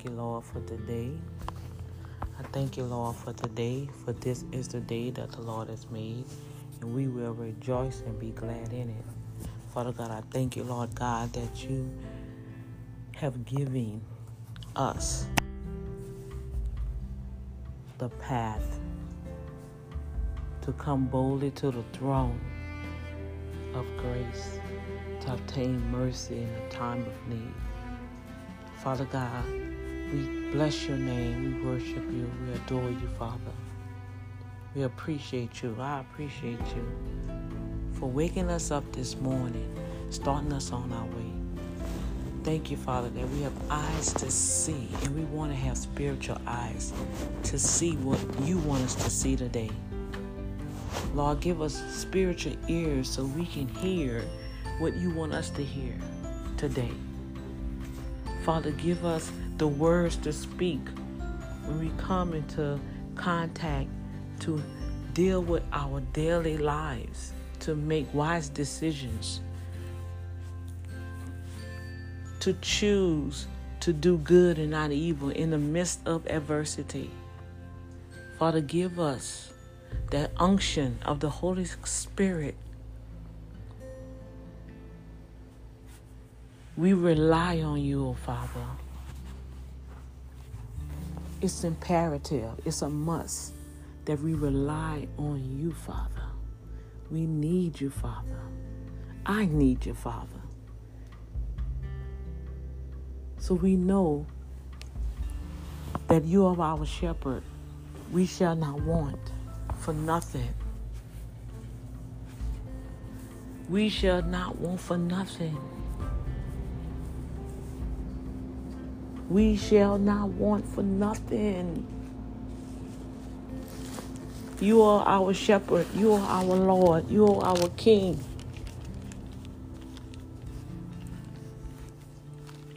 thank you, Lord, for today. I thank you, Lord, for today, for this is the day that the Lord has made, and we will rejoice and be glad in it. Father God, I thank you, Lord God, that you have given us the path to come boldly to the throne of grace to obtain mercy in the time of need. Father God, we bless your name, we worship you, we adore you, Father. We appreciate you. I appreciate you for waking us up this morning, starting us on our way. Thank you, Father, that we have eyes to see, and we want to have spiritual eyes to see what you want us to see today. Lord, give us spiritual ears so we can hear what you want us to hear today. Father, give us the words to speak when we come into contact to deal with our daily lives, to make wise decisions, to choose to do good and not evil in the midst of adversity. Father, give us that unction of the Holy Spirit We rely on you, oh Father. It's imperative, it's a must that we rely on you, Father. We need you, Father. I need you, Father. So we know that you are our shepherd. We shall not want for nothing. We shall not want for nothing. We shall not want for nothing. You are our shepherd. You are our Lord. You are our King.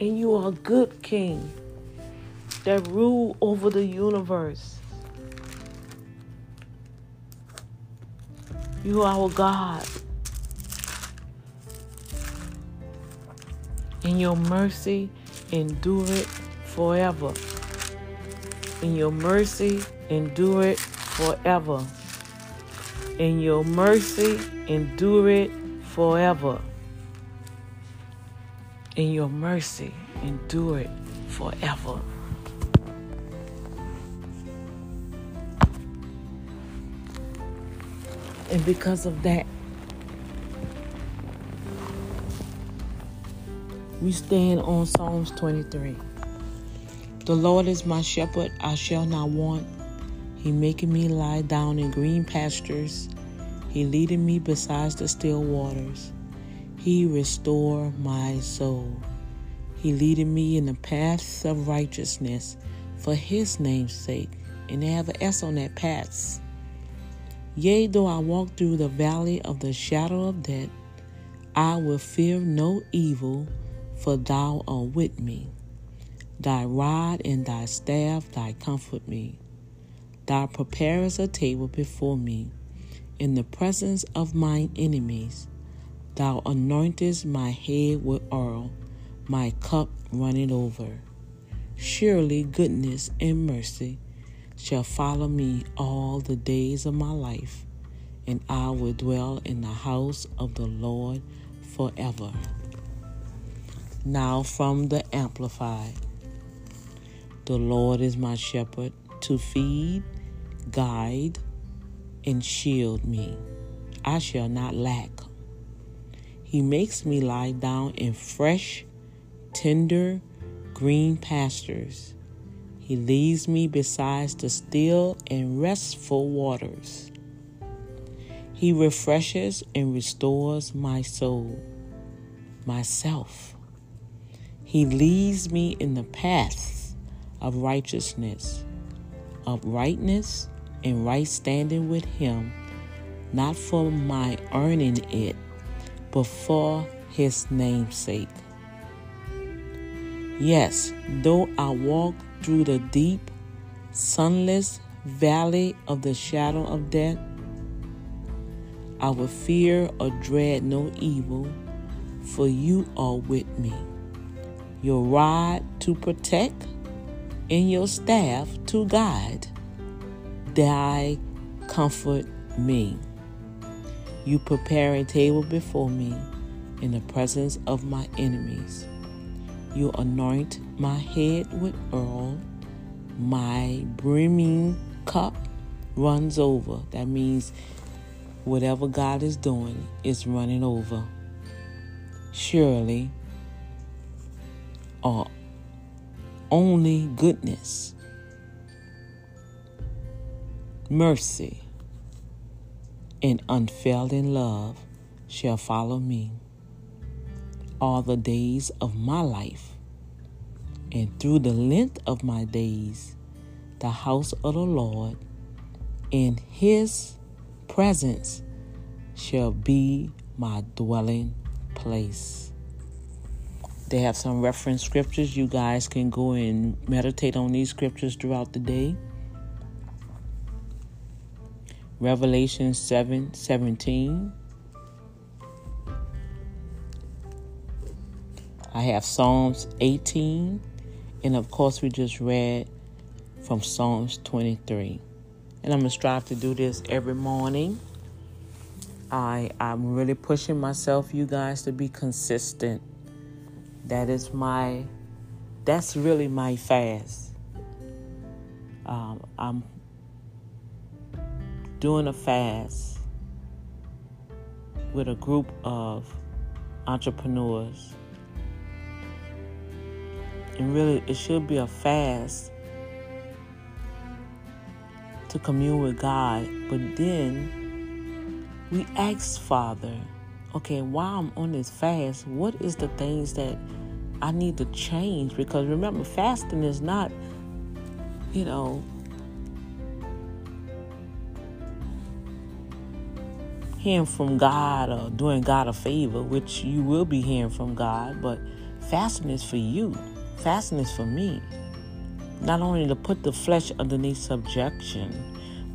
And you are a good King that rule over the universe. You are our God. In your mercy, endure it forever. In your mercy, endure it forever. In your mercy, endure it forever. In your mercy, endure it forever. And because of that, we stand on Psalms 23. The Lord is my shepherd, I shall not want. He maketh me lie down in green pastures. He leadeth me beside the still waters. He restore my soul. He leadeth me in the paths of righteousness for his name's sake. And they have an S on that paths. Yea, though I walk through the valley of the shadow of death, I will fear no evil, for thou art with me. Thy rod and thy staff, thy comfort me. Thou preparest a table before me in the presence of mine enemies. Thou anointest my head with oil, my cup runneth over. Surely goodness and mercy shall follow me all the days of my life, and I will dwell in the house of the Lord forever. Now from the Amplified. The Lord is my shepherd to feed, guide, and shield me. I shall not lack. He makes me lie down in fresh, tender, green pastures. He leads me beside the still and restful waters. He refreshes and restores my soul, myself. He leads me in the paths of righteousness, uprightness, and right standing with Him, not for my earning it, but for His name's sake. Yes, though I walk through the deep, sunless valley of the shadow of death, I will fear or dread no evil, for you are with me. Your rod to protect and your staff to guide. Thy comfort me. You prepare a table before me in the presence of my enemies. You anoint my head with oil. My brimming cup runs over. That means whatever God is doing is running over. Surely, or only goodness, mercy, and unfailing love shall follow me all the days of my life. And through the length of my days, the house of the Lord in his presence shall be my dwelling place. They have some reference scriptures. You guys can go and meditate on these scriptures throughout the day. Revelation 7 17. I have Psalms 18. And of course, we just read from Psalms 23. And I'm going to strive to do this every morning. I, I'm really pushing myself, you guys, to be consistent. That is my, that's really my fast. Um, I'm doing a fast with a group of entrepreneurs. And really, it should be a fast to commune with God. But then we ask Father, okay, while I'm on this fast, what is the things that I need to change? Because remember, fasting is not, you know, hearing from God or doing God a favor, which you will be hearing from God, but fasting is for you. Fasting is for me. Not only to put the flesh underneath subjection,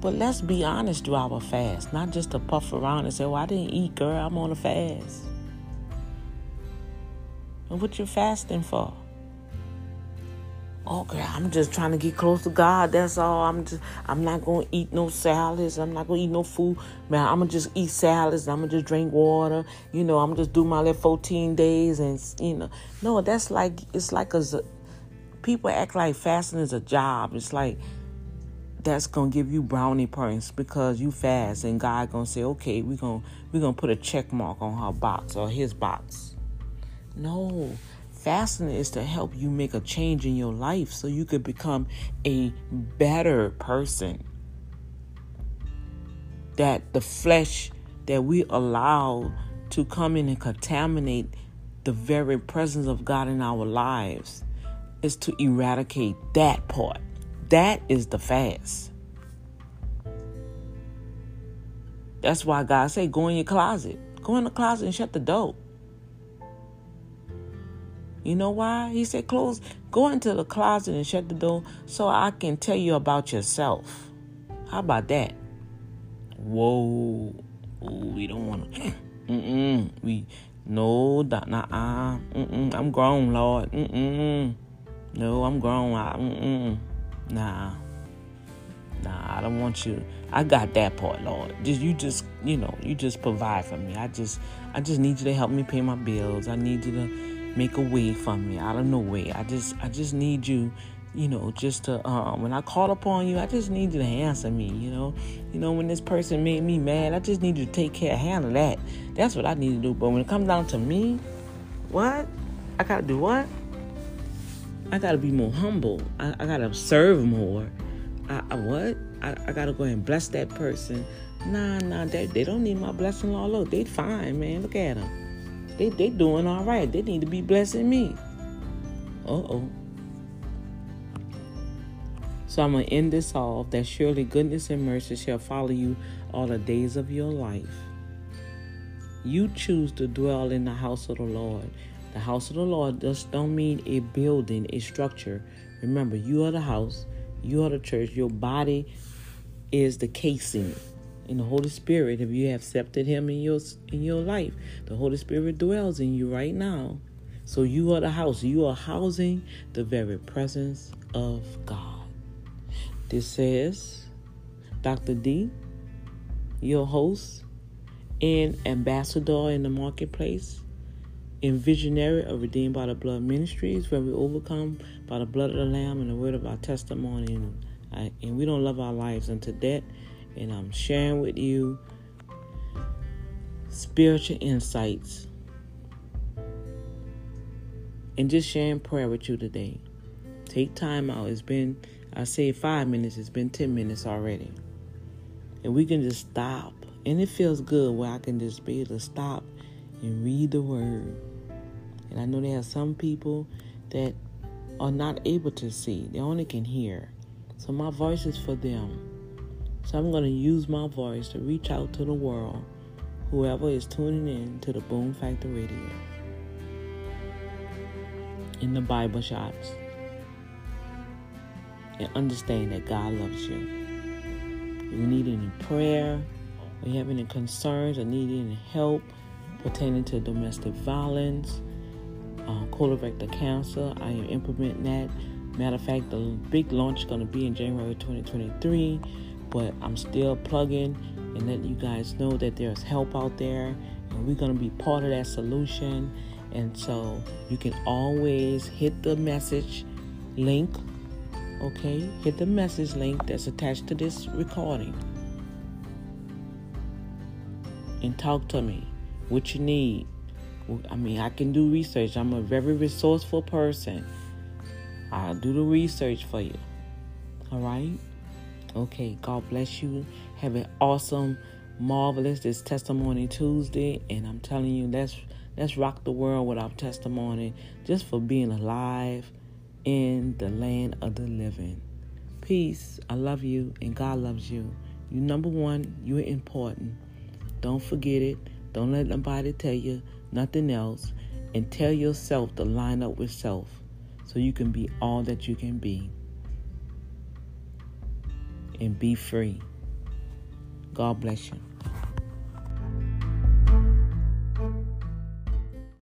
but let's be honest through our fast, not just to puff around and say, Well, I didn't eat, girl, I'm on a fast. And what you fasting for? oh girl, I'm just trying to get close to God. That's all. I'm just I'm not gonna eat no salads. I'm not gonna eat no food. Man, I'm gonna just eat salads. I'm gonna just drink water. You know, I'm just do my little 14 days and you know. No, that's like it's like a people act like fasting is a job. It's like that's gonna give you brownie points because you fast and God gonna say, okay, we're gonna we're gonna put a check mark on her box or his box. No, Fasting is to help you make a change in your life so you could become a better person. That the flesh that we allow to come in and contaminate the very presence of God in our lives is to eradicate that part. That is the fast. That's why God say, go in your closet. Go in the closet and shut the door. You know why? He said, close, go into the closet and shut the door so I can tell you about yourself. How about that? Whoa. Ooh, we don't want to. Mm-mm. We, no, nah, Mm-mm. I'm grown, Lord. Mm-mm. No, I'm grown. I, mm-mm. Nah. Nah, I don't want you. I got that part, Lord. Just you just, you know, you just provide for me. I just I just need you to help me pay my bills. I need you to make a way for me out of nowhere. I just I just need you, you know, just to um when I call upon you, I just need you to answer me, you know. You know, when this person made me mad, I just need you to take care, handle that. That's what I need to do. But when it comes down to me, what? I gotta do what? I gotta be more humble. I, I gotta serve more. I, I what? I, I, gotta go and bless that person. Nah, nah, they, they don't need my blessing all Look, They fine, man. Look at them. They they doing all right. They need to be blessing me. Uh oh. So I'm gonna end this off that surely goodness and mercy shall follow you all the days of your life. You choose to dwell in the house of the Lord. The house of the Lord just don't mean a building, a structure. Remember, you are the house, you are the church, your body is the casing in the Holy Spirit, if you have accepted Him in your in your life, the Holy Spirit dwells in you right now. So you are the house. You are housing the very presence of God. This says Dr. D, your host and ambassador in the marketplace, and visionary of Redeemed by the Blood Ministries, where we overcome by the blood of the Lamb and the word of our testimony. And, I, and we don't love our lives unto death. And I'm sharing with you spiritual insights and just sharing prayer with you today. Take time out. It's been, I say five minutes, it's been 10 minutes already. And we can just stop. And it feels good where I can just be able to stop and read the word. And I know there are some people that are not able to see, they only can hear. So my voice is for them. So I'm going to use my voice to reach out to the world, whoever is tuning in to the Boom Factor Radio, in the Bible shops, and understand that God loves you. If you need any prayer, or you have any concerns, or need any help pertaining to domestic violence, uh, colorectal cancer, I am implementing that. Matter of fact, the big launch is going to be in January 2023 but I'm still plugging and letting you guys know that there's help out there and we're going to be part of that solution. And so you can always hit the message link, okay? Hit the message link that's attached to this recording and talk to me what you need. I mean, I can do research. I'm a very resourceful person. I'll do the research for you. All right? Okay, God bless you. Have an awesome, marvelous this testimony Tuesday, and I'm telling you, let's let's rock the world with our testimony, just for being alive in the land of the living. Peace. I love you, and God loves you. You number one. You're important. Don't forget it. Don't let nobody tell you nothing else, and tell yourself to line up with self, so you can be all that you can be and be free. God bless you.